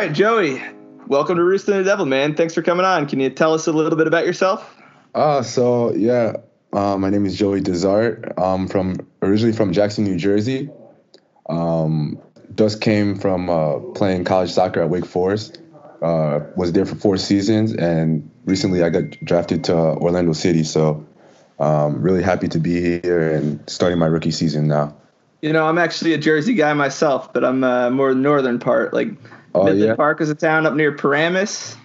Right, Joey, welcome to Rooster and the Devil, man. Thanks for coming on. Can you tell us a little bit about yourself? Uh, so yeah, uh, my name is Joey DeZart. I'm from originally from Jackson, New Jersey. Um, just came from uh, playing college soccer at Wake Forest. Uh, was there for four seasons, and recently I got drafted to Orlando City. So um, really happy to be here and starting my rookie season now. You know, I'm actually a Jersey guy myself, but I'm uh, more northern part. Like Oh, Midland yeah? Park is a town up near Paramus,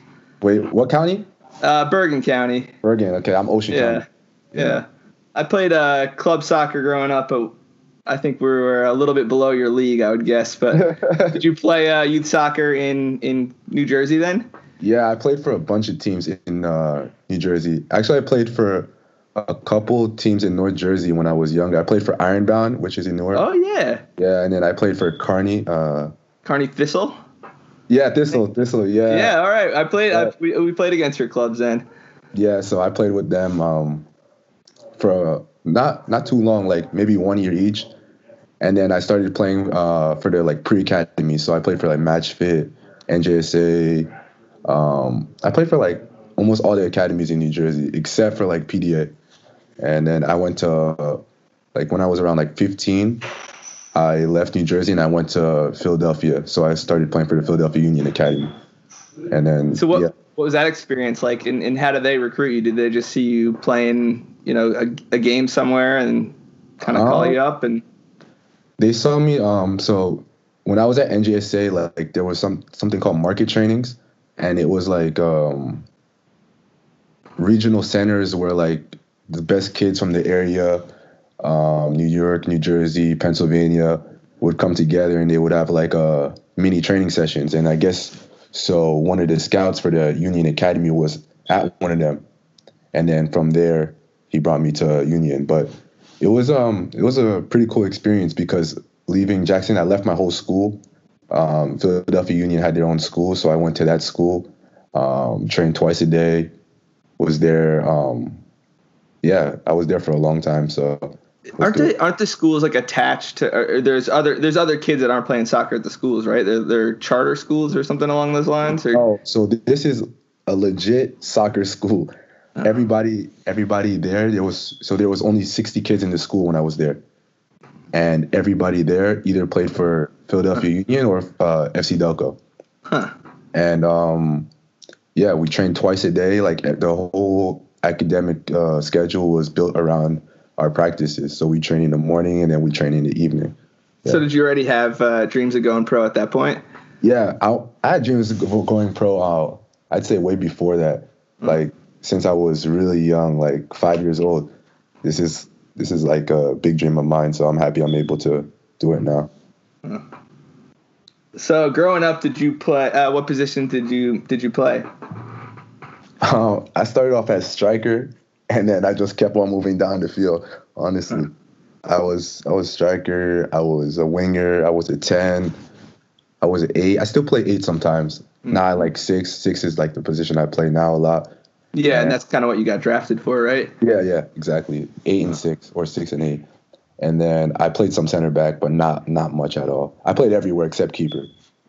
Wait, what county? uh, Bergen County. Bergen. Okay, I'm Ocean Yeah, County. yeah. yeah. I played uh, club soccer growing up, but I think we were a little bit below your league, I would guess. But did you play uh, youth soccer in in New Jersey then? Yeah, I played for a bunch of teams in uh, New Jersey. Actually, I played for a couple teams in North Jersey when I was younger. I played for Ironbound, which is in Newark. Oh yeah, Yeah, and then I played for Kearny. Uh, Kearny Thistle. Yeah, Thistle, Thistle. Yeah, Yeah, all right. I played. I, we, we played against your clubs then. yeah. So I played with them um, for uh, not not too long, like maybe one year each, and then I started playing uh, for their like pre academy. So I played for like Match Fit, NJSA. Um, I played for like almost all the academies in New Jersey except for like PDA. And then I went to uh, like when I was around like 15, I left New Jersey and I went to Philadelphia. So I started playing for the Philadelphia Union Academy. And then So what yeah. what was that experience like, and, and how did they recruit you? Did they just see you playing, you know, a, a game somewhere and kind of call Uh, you up and? they saw me um so when I was at NJSA like, like there was some something called market trainings and it was like um regional centers where like the best kids from the area um New York, New Jersey, Pennsylvania would come together and they would have like a mini training sessions. And I guess so one of the scouts for the Union Academy was at one of them. And then from there he brought me to Union. But it was um it was a pretty cool experience because leaving Jackson I left my whole school. Um, Philadelphia Union had their own school so I went to that school um, trained twice a day was there um, yeah I was there for a long time. So Aren't they aren't the schools like attached to? There's other there's other kids that aren't playing soccer at the schools, right? They're, they're charter schools or something along those lines. Or Oh, so th- this is a legit soccer school. Everybody, everybody there. There was so there was only sixty kids in the school when I was there, and everybody there either played for Philadelphia Union or uh, FC Delco. Huh. And um, yeah, we trained twice a day. Like the whole academic uh, schedule was built around our practices. So we train in the morning and then we train in the evening. So did you already have uh, dreams of going pro at that point? Yeah, I, I had dreams of going pro. Uh, I'd say way before that, like since I was really young, like five years old. This is this is like a big dream of mine. So I'm happy I'm able to do it now. So growing up, did you play? Uh, what position did you did you play? Um, I started off as striker, and then I just kept on moving down the field. Honestly, I was I was striker. I was a winger. I was a ten. I was an eight. I still play eight sometimes. Now I like six. Six is like the position I play now a lot. Yeah, and Yeah. that's kind of what you got drafted for, right? Yeah, yeah, exactly. Eight and six, or six and eight, and then I played some center back, but not not much at all. I played everywhere except keeper.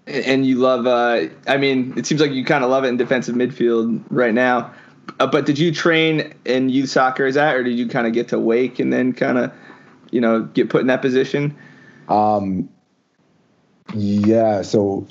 And you love. Uh, I mean, it seems like you kind of love it in defensive midfield right now. Uh, but did you train in youth soccer as that, or did you kind of get to Wake and then kind of, you know, get put in that position? Um, yeah, so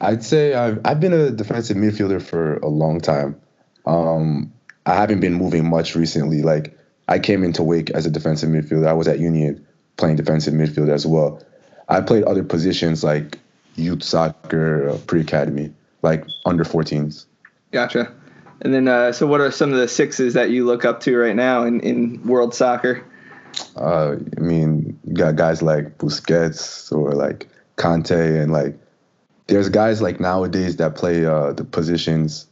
I'd say I've I've been a defensive midfielder for a long time. Um, I haven't been moving much recently. Like I came into Wake as a defensive midfielder. I was at Union playing defensive midfield as well. I played other positions like youth soccer, uh, pre-academy, like under 14s. Gotcha. And then, uh, so what are some of the sixes that you look up to right now in, in world soccer? Uh, I mean, you got guys like Busquets or like Kanté and like there's guys like nowadays that play uh, the positions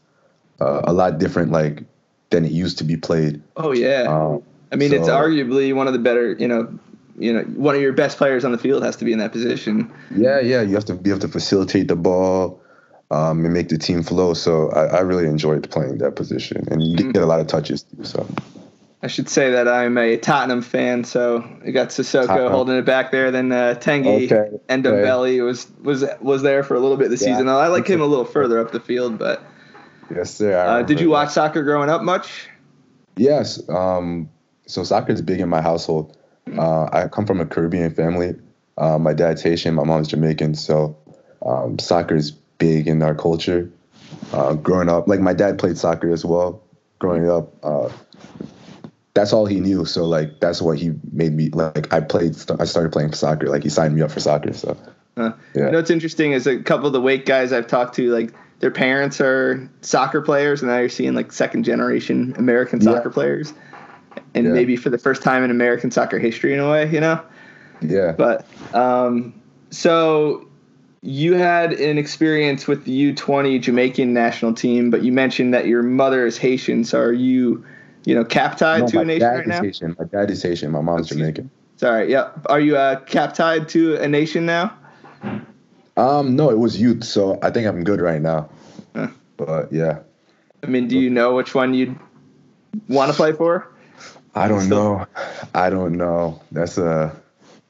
uh, a lot different like than it used to be played. Oh yeah. Um, I mean, it's arguably one of the better. You know, you know, one of your best players on the field has to be in that position. Yeah, yeah, you have to be able to facilitate the ball um, and make the team flow. So I, I really enjoyed playing that position, and you Mm. get a lot of touches too. So I should say that I'm a Tottenham fan, so we got Sissoko Tottenham. holding it back there. Then uh, Tanguy Okay. Dembele was was was there for a little bit this Yeah. season. I like him a little further up the field, but yes, sir. Uh, did you that. watch soccer growing up much? Yes. Um, so soccer is big in my household. Uh, I come from a Caribbean family. Uh, my dad's Haitian, my mom's Jamaican. So um, soccer is big in our culture. Uh, growing up, like my dad played soccer as well. Growing up, uh, that's all he knew. So like that's what he made me like. I played. I started playing soccer. Like he signed me up for soccer. So Uh, Yeah. You know what's interesting is a couple of the wake guys I've talked to, like their parents are soccer players, and now you're seeing like second generation American Yeah. soccer players, and Yeah. maybe for the first time in American soccer history in a way, you know. yeah. But um, so you had an experience with the U20 Jamaican national team, but you mentioned that your mother is Haitian. So are you, you know, cap tied No, to a nation dad right is now? Haitian. My dad is Haitian. My mom's Excuse- Jamaican. Sorry, yeah. Are you uh, cap tied to a nation now? Um, no, it was youth. So I think I'm good right now. Huh. But yeah. I mean, do you know which one you'd want to play for? I don't know. I don't know. That's a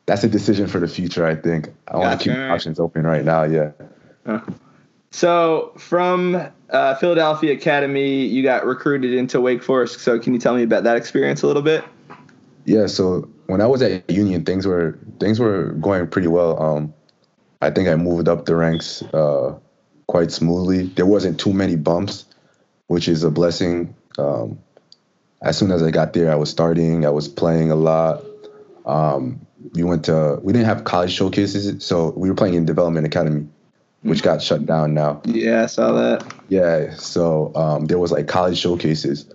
that's a decision for the future. I think I want to keep options open right now. Yeah. So from uh, Philadelphia Academy, you got recruited into Wake Forest. So can you tell me about that experience a little bit? Yeah. So when I was at Union, things were things were going pretty well. Um, I think I moved up the ranks uh, quite smoothly. There wasn't too many bumps, which is a blessing. Um, as soon as I got there, I was starting. I was playing a lot. Um, we went to we didn't have college showcases, so we were playing in Development Academy, which got shut down now. Yeah, I saw that. Yeah, so um, there was like college showcases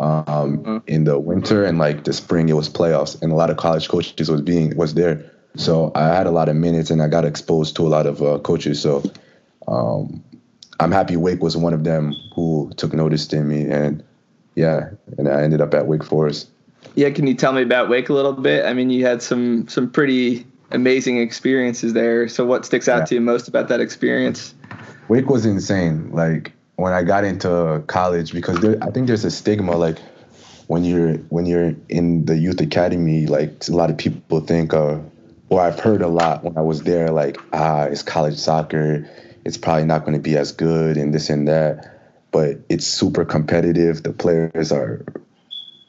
um, Mhm. in the winter and like the spring. It was playoffs, and a lot of college coaches was being was there. So I had a lot of minutes, and I got exposed to a lot of uh, coaches. So um, I'm happy Wake was one of them who took notice to me, and yeah, and I ended up at Wake Forest. Yeah, can you tell me about Wake a little bit? I mean, you had some some pretty amazing experiences there. So what sticks out Yeah. to you most about that experience? Wake was insane. Like when I got into college, because there, I think there's a stigma like when you're when you're in the youth academy, like a lot of people think, of, or I've heard a lot when I was there, like ah, it's college soccer, it's probably not going to be as good and this and that, but it's super competitive. The players are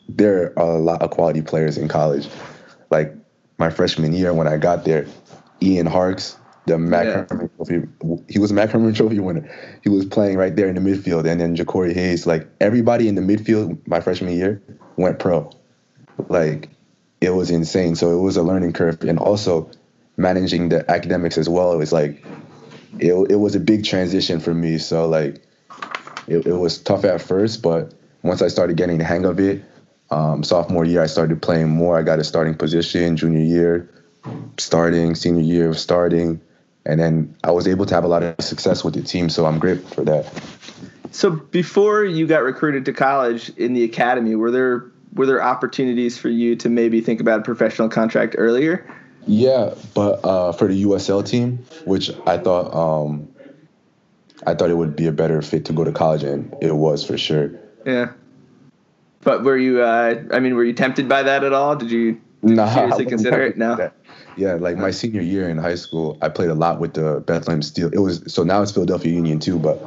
there are a lot of quality players in college. Like my freshman year when I got there, Ian Harkes, the Mac Yeah. Hermann Trophy, he was a MAC Hermann Trophy winner. He was playing right there in the midfield, and then Jacori Hayes, like everybody in the midfield my freshman year went pro. Like it was insane. So it was a learning curve, and also managing the academics as well. It was like it, it was a big transition for me. So like it, it was tough at first, but once I started getting the hang of it, um, sophomore year I started playing more. I got a starting position. Junior year, starting. Senior year, starting, and then I was able to have a lot of success with the team. So I'm grateful for that. So before you got recruited to college in the academy, were there were there opportunities for you to maybe think about a professional contract earlier? Yeah, but uh, for the USL team, which I thought um, I thought it would be a better fit to go to college, and it was for sure. Yeah. But were you uh, I mean, were you tempted by that at all? Did you Nah, seriously consider it? No. that. Yeah, like my senior year in high school, I played a lot with the Bethlehem Steel. It was so now it's Philadelphia Union too, but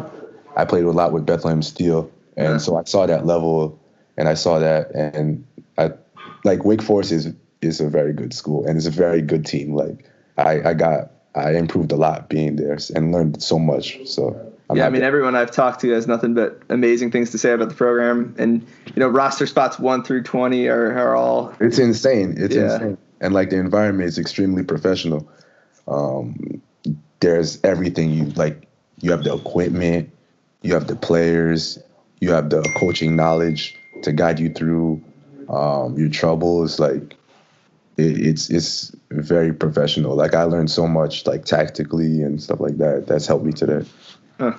I played a lot with Bethlehem Steel, and Yeah. so I saw that level, and I saw that, and I like Wake Forest is is a very good school, and it's a very good team. Like I I got I improved a lot being there and learned so much. So I'm yeah, I mean, everyone I've talked to has nothing but amazing things to say about the program, and you know, roster spots one through twenty are, are all It's insane. It's Yeah. insane. And like the environment is extremely professional. Um, there's everything you like. You have the equipment, you have the players, you have the coaching knowledge to guide you through um, your troubles. Like it, it's it's very professional. Like I learned so much like tactically and stuff like that. That's helped me today. Uh,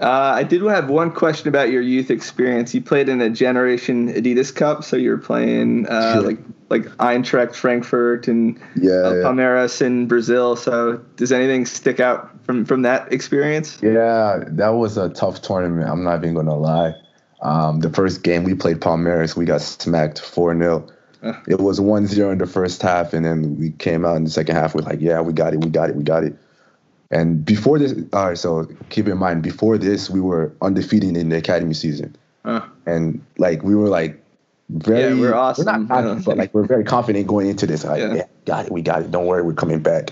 I did have one question about your youth experience. You played in a Generation Adidas Cup, so you were playing uh, Sure. like like Eintracht Frankfurt and Yeah, uh, yeah. Palmeiras in Brazil. So does anything stick out from from that experience? Yeah, that was a tough tournament. I'm not even gonna lie. Um, the first game we played Palmeiras, we got smacked 4 0. Uh. It was 1 0 in the first half, and then we came out in the second half with, like, yeah, we got it, we got it, we got it. And before this, all right, so keep in mind, before this, we were undefeated in the academy season. Uh, And, like, we were, like, very. Yeah, we're awesome. We're not confident, but, like, we're very confident going into this. Like, Yeah. yeah, got it, we got it. Don't worry, we're coming back.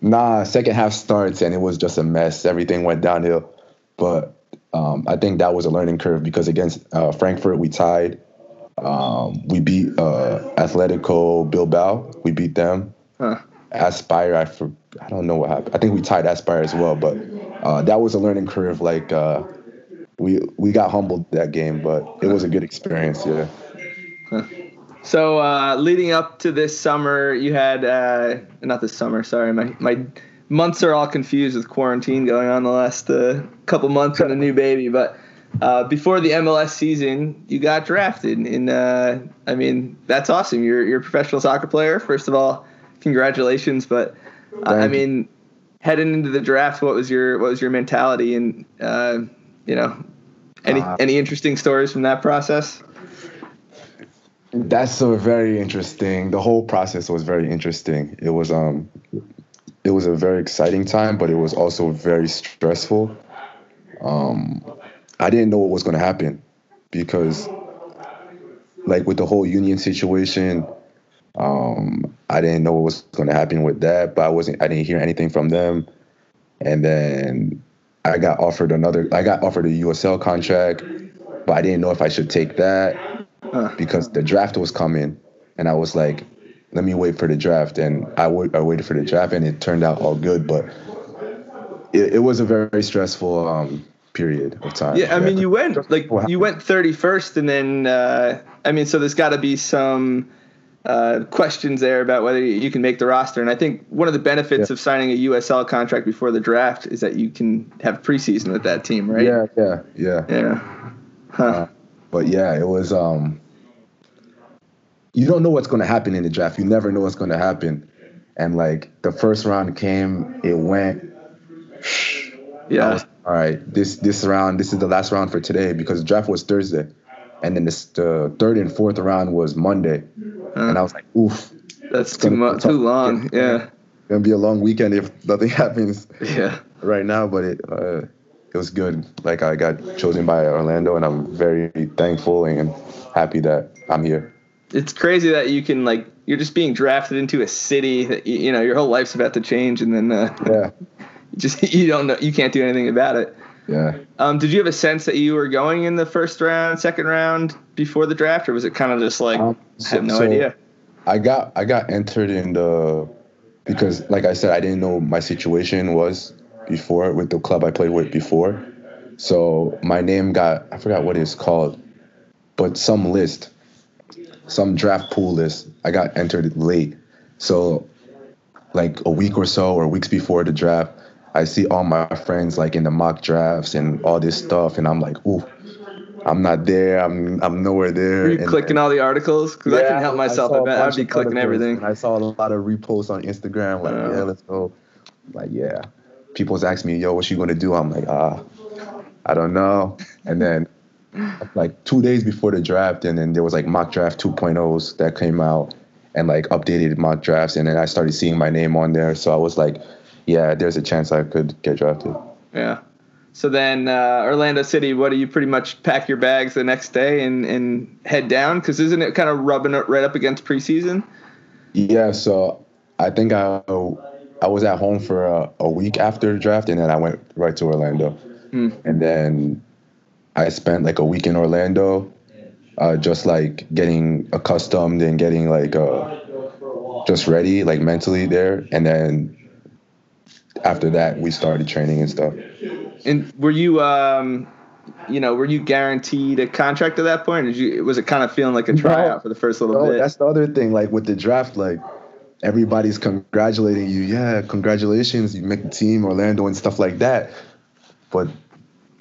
Nah, second half starts and it was just a mess. Everything went downhill. But um, I think that was a learning curve because against uh, Frankfurt we tied. Um, we beat uh, Atletico Bilbao. We beat them. huh. Aspire, I for, I don't know what happened. I think we tied Aspire as well. But uh, that was a learning curve. Like uh, we we got humbled that game, but it was a good experience. Yeah. So uh, leading up to this summer, you had uh, not this summer. Sorry, my my months are all confused with quarantine going on the last uh, couple months and a new baby. But uh, before the MLS season, you got drafted. In uh, I mean, that's awesome. You're you're a professional soccer player. First of all, congratulations. But I you. mean, heading into the draft, what was your what was your mentality? And uh, you know, any Uh, any interesting stories from that process? That's a very interesting. The whole process was very interesting. It was um, it was a very exciting time, but it was also very stressful. Um, I didn't know what was going to happen because, like with the whole union situation, um, I didn't know what was going to happen with that. But I wasn't. I didn't hear anything from them, and then I got offered another. I got offered a USL contract, but I didn't know if I should take that because the draft was coming, and I was like, let me wait for the draft, and I wa- I waited for the draft, and it turned out all good, but it, it was a very stressful um, period of time. Yeah, I mean, you went like you went 31st, and then uh, I mean, so there's got to be some uh, questions there about whether you can make the roster. And I think one of the benefits Yeah. of signing a USL contract before the draft is that you can have preseason with that team, right? Yeah, yeah, yeah. Yeah. Huh. But yeah, it was. um You don't know what's going to happen in the draft. You never know what's going to happen, and like the first round came, it went. Yeah. was, all right, this this round, this is the last round for today because the draft was Thursday, and then this, the third and fourth round was Monday, and I was like, oof, That's too much. Too long. Yeah. gonna be a long weekend if nothing happens Yeah. right now. But it uh, it was good. Like I got chosen by Orlando, and I'm very thankful and happy that I'm here. It's crazy that you can like you're just being drafted into a city that you, you know your whole life's about to change, and then uh, Yeah, you just you don't know you can't do anything about it. Yeah. Um, did you have a sense that you were going in the first round, second round before the draft, or was it kind of just like Um, I have no so- idea? I got I got entered in the because like I said I didn't know my situation was before with the club I played with before. So my name got I forgot what it's called, but some list, some draft pool list. I got entered late. So like a week or so or weeks before the draft, I see all my friends like in the mock drafts and all this stuff and I'm like, "Ooh, I'm not there. I'm I'm nowhere there." Were you And- clicking all the articles? Because I yeah, can help myself. I, a bet I'd be clicking everything. I saw a lot of reposts on Instagram, like, Yeah. yeah, let's go. Like, yeah. People's asking me, yo, what you gonna do? I'm like, ah, I don't know. And then like two days before the draft, and then there was like mock draft 2.0s that came out and like updated mock drafts, and then I started seeing my name on there. So I was like, yeah, there's a chance I could get drafted. Yeah. So then uh, Orlando City, what do you pretty much pack your bags the next day and, and head down? Because isn't it kind of rubbing it right up against preseason? Yeah, so I think I I was at home for a, a week after the draft, and then I went right to Orlando, Hmm. and then I spent like a week in Orlando, uh, just like getting accustomed and getting like uh, just ready, like mentally there, and then after that we started training and stuff. And were you um, you know, were you guaranteed a contract at that point? Or did you was it kind of feeling like a tryout for the first little No, bit? that's the other thing. Like with the draft, like everybody's congratulating you. Yeah, congratulations, you make the team, Orlando, and stuff like that. But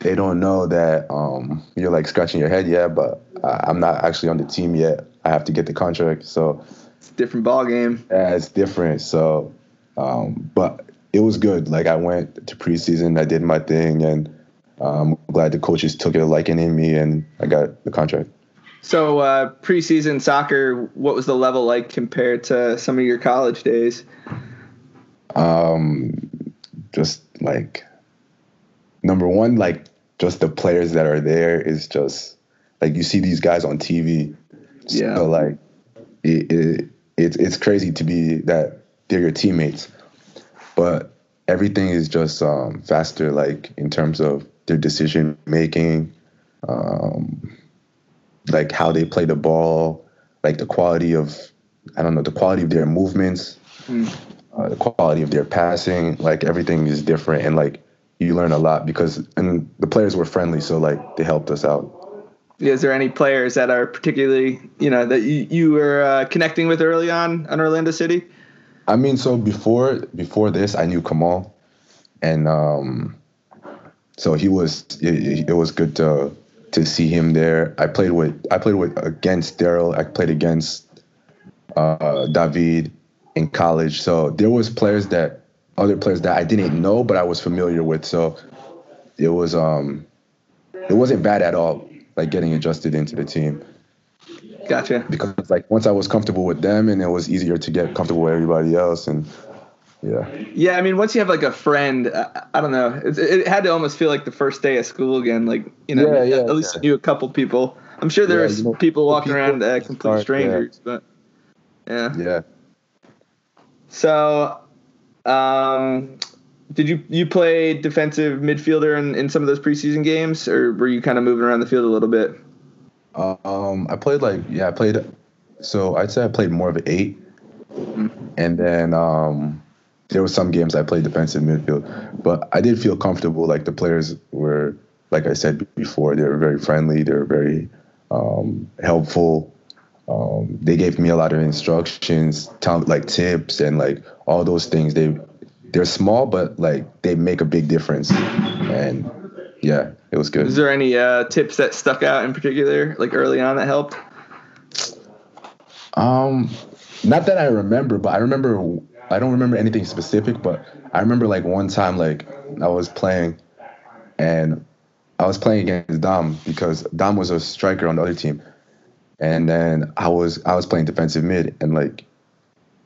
they don't know that um, you're like scratching your head. Yeah, but I- I'm not actually on the team yet. I have to get the contract, so It's a different ball game. yeah, it's different. So, um, but it was good. Like I went to preseason, I did my thing, and um, I'm glad the coaches took a liking in me, and I got the contract. So uh, preseason soccer, what was the level like compared to some of your college days? um just like number one like just the players that are there is just like you see these guys on tv Yeah. so like it, it it's it's crazy to be that they're your teammates but everything is just um faster like in terms of their decision making um like how they play the ball like the quality of i don't know the quality of their movements uh, the quality of their passing, like everything is different, and like you learn a lot because and the players were friendly, so like they helped us out. Is there any players that are particularly, you know, that you, you were uh, connecting with early on on Orlando City? I mean, so before before this, I knew Kamal, and um, so he was it, it was good to to see him there. I played with I played with against Daryl. I played against uh, David in college. So there was players that other players that I didn't know, but I was familiar with. So it was um it wasn't bad at all. Like getting adjusted into the team Gotcha. because like once I was comfortable with them, and it was easier to get comfortable with everybody else, and yeah. Yeah, I mean, once you have like a friend, I, I don't know, it, it had to almost feel like the first day of school again. Like, you know, Yeah, yeah, at least yeah. you knew a couple people. I'm sure there Yeah, was you know, people walking people around uh, complete start, strangers, but yeah. Yeah. So, um, did you you play defensive midfielder in, in some of those preseason games, or were you kind of moving around the field a little bit? Um, I played like yeah, I played. So I'd say I played more of an eight, and then um, there were some games I played defensive midfield, but I did feel comfortable. Like the players were, like I said before, they were very friendly. They were very um, helpful. Um, they gave me a lot of instructions, like tips, and like all those things. They they're small, but like they make a big difference. And yeah, it was good. Is there any uh, tips that stuck out in particular, like early on, that helped? Um, not that I remember, but I remember I don't remember anything specific, but I remember like one time like I was playing, and I was playing against Dom because Dom was a striker on the other team, and then I was I was playing defensive mid, and like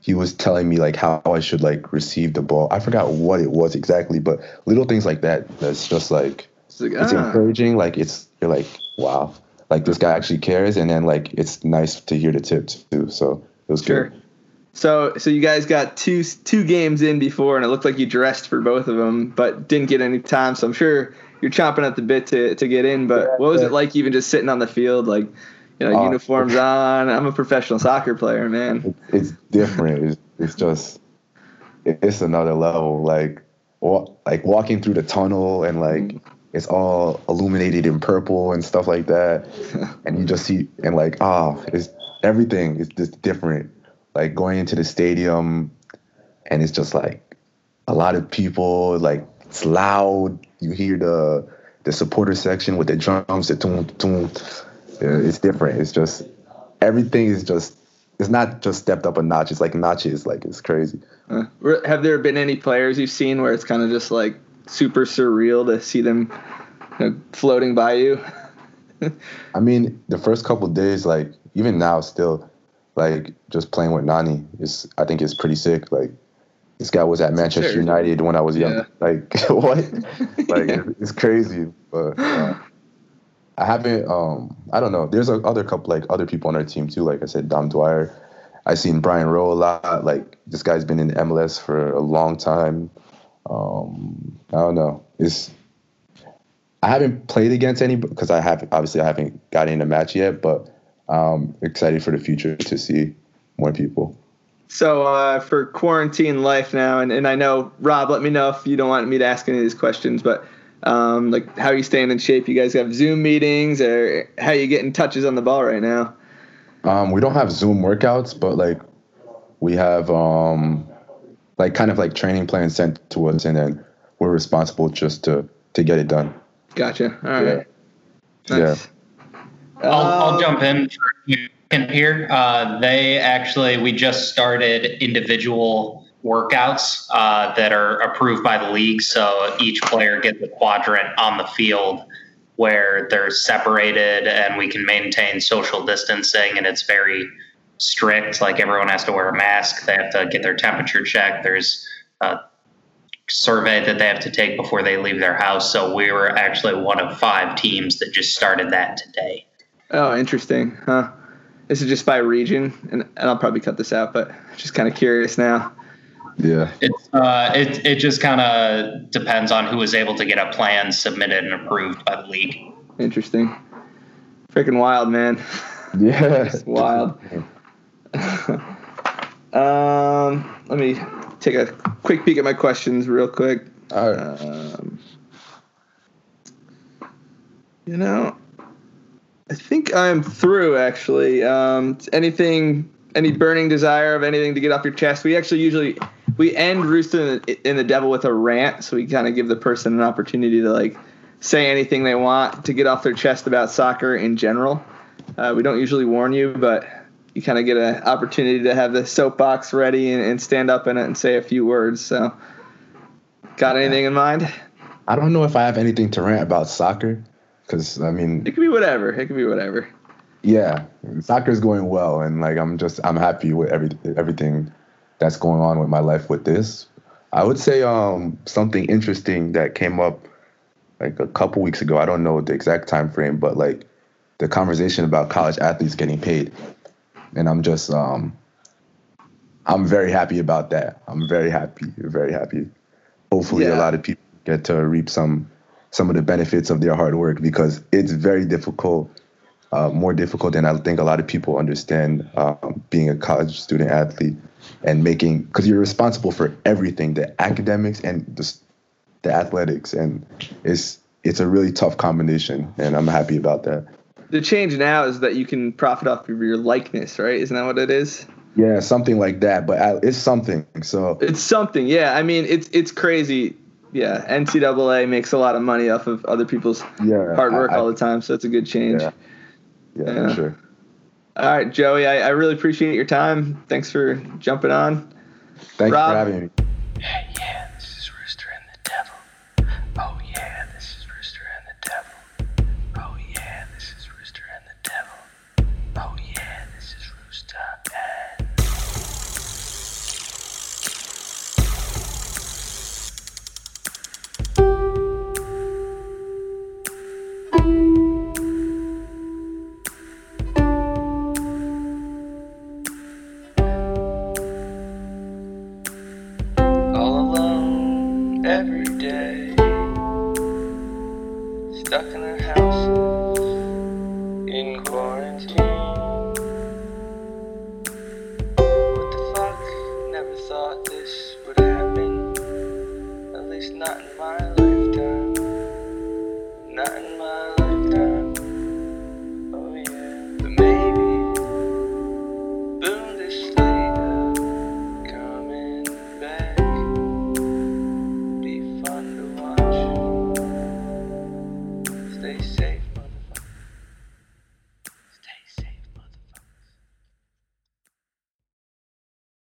he was telling me like how I should like receive the ball. I forgot what it was exactly, but little things like that. That's just like It's like, it's ah. encouraging. Like it's you're like wow, like this guy actually cares, and then like it's nice to hear the tips too. So it was Sure. good. So, so you guys got two two games in before, and it looked like you dressed for both of them, but didn't get any time. So I'm sure you're chomping at the bit to, to get in. But Yeah, what was yeah. it like, even just sitting on the field, like you know, Uh, uniforms on? I'm a professional soccer player, man. It's different. It's, it's just it's another level. Like like walking through the tunnel and like it's all illuminated in purple and stuff like that, and you just see and like ah, it's everything is just different. Like going into the stadium, and it's just like a lot of people. Like it's loud. You hear the the supporter section with the drums, the toom toom. It's different. It's just everything is just. It's not just stepped up a notch. It's like notches. Like it's crazy. Uh, have there been any players you've seen where it's kind of just like super surreal to see them you know, floating by you? I mean, the first couple days, like even now, still, like just playing with Nani is, I think, is pretty sick. Like this guy was at Manchester Sure. United when I was young. Yeah. Like what? like it- it's crazy. But uh, I haven't. Um, I don't know. There's a other couple, like other people on our team too. Like I said, Dom Dwyer. I seen Brian Rowe a lot. Like this guy's been in MLS for a long time. Um, I don't know. It's I haven't played against any because I haven't obviously I haven't got in a match yet, but um excited for the future to see more people. So uh, for quarantine life now, and, and I know Rob, let me know if you don't want me to ask any of these questions, but Um, like how are you staying in shape? You guys have Zoom meetings, or how are you getting touches on the ball right now? Um, we don't have Zoom workouts, but like we have um, like kind of like training plans sent to us, and then we're responsible just to to get it done. Gotcha. All right. Yeah. Nice. I'll, I'll Um, jump in for a second here. Uh, they actually, we just started individual workouts uh, that are approved by the league. So each player gets a quadrant on the field where they're separated and we can maintain social distancing. And it's very strict. Like everyone has to wear a mask, they have to get their temperature checked. There's a survey that they have to take before they leave their house. So we were actually one of five teams that just started that today. Oh, interesting. Huh. This is just by region, and, and I'll probably cut this out, but just kind of curious now. Yeah. It's uh, it it just kind of depends on who is able to get a plan submitted and approved by the league. Interesting. Freaking wild, man. Yeah. wild. um, let me take a quick peek at my questions real quick. All right. Um, you know, I think I'm through actually. Um, anything, any burning desire of anything to get off your chest? We actually usually we end Rooster in the, in the Devil with a rant, so we kind of give the person an opportunity to like say anything they want to get off their chest about soccer in general. Uh, we don't usually warn you, but you kind of get an opportunity to have the soapbox ready and, and stand up in it and say a few words. So, got anything in mind? I don't know if I have anything to rant about soccer, because I mean, It could be whatever. It could be whatever. yeah, soccer's going well, and like I'm just I'm happy with every everything that's going on with my life with this. I would say um something interesting that came up like a couple weeks ago. I don't know the exact time frame, but like the conversation about college athletes getting paid, and I'm just um I'm very happy about that. I'm very happy, very happy. Hopefully, Yeah. a lot of people get to reap some some of the benefits of their hard work because it's very difficult uh, more difficult than I think a lot of people understand um, being a college student athlete and making because you're responsible for everything the academics and the, the athletics and it's it's a really tough combination and I'm happy about that. The change now is that you can profit off of your likeness, right? Isn't that what it is? Yeah, something like that, but I, it's something. So It's something, yeah. I mean, it's it's crazy. Yeah, NCAA makes a lot of money off of other people's yeah, hard work I- I- all the time, so it's a good change. Yeah. yeah, Yeah. for sure. All right, Joey, I, I really appreciate your time. Thanks for jumping on. Thank Rob? you for having me. Stuck in our houses in quarantine. What the fuck? Never thought this would happen. At least not.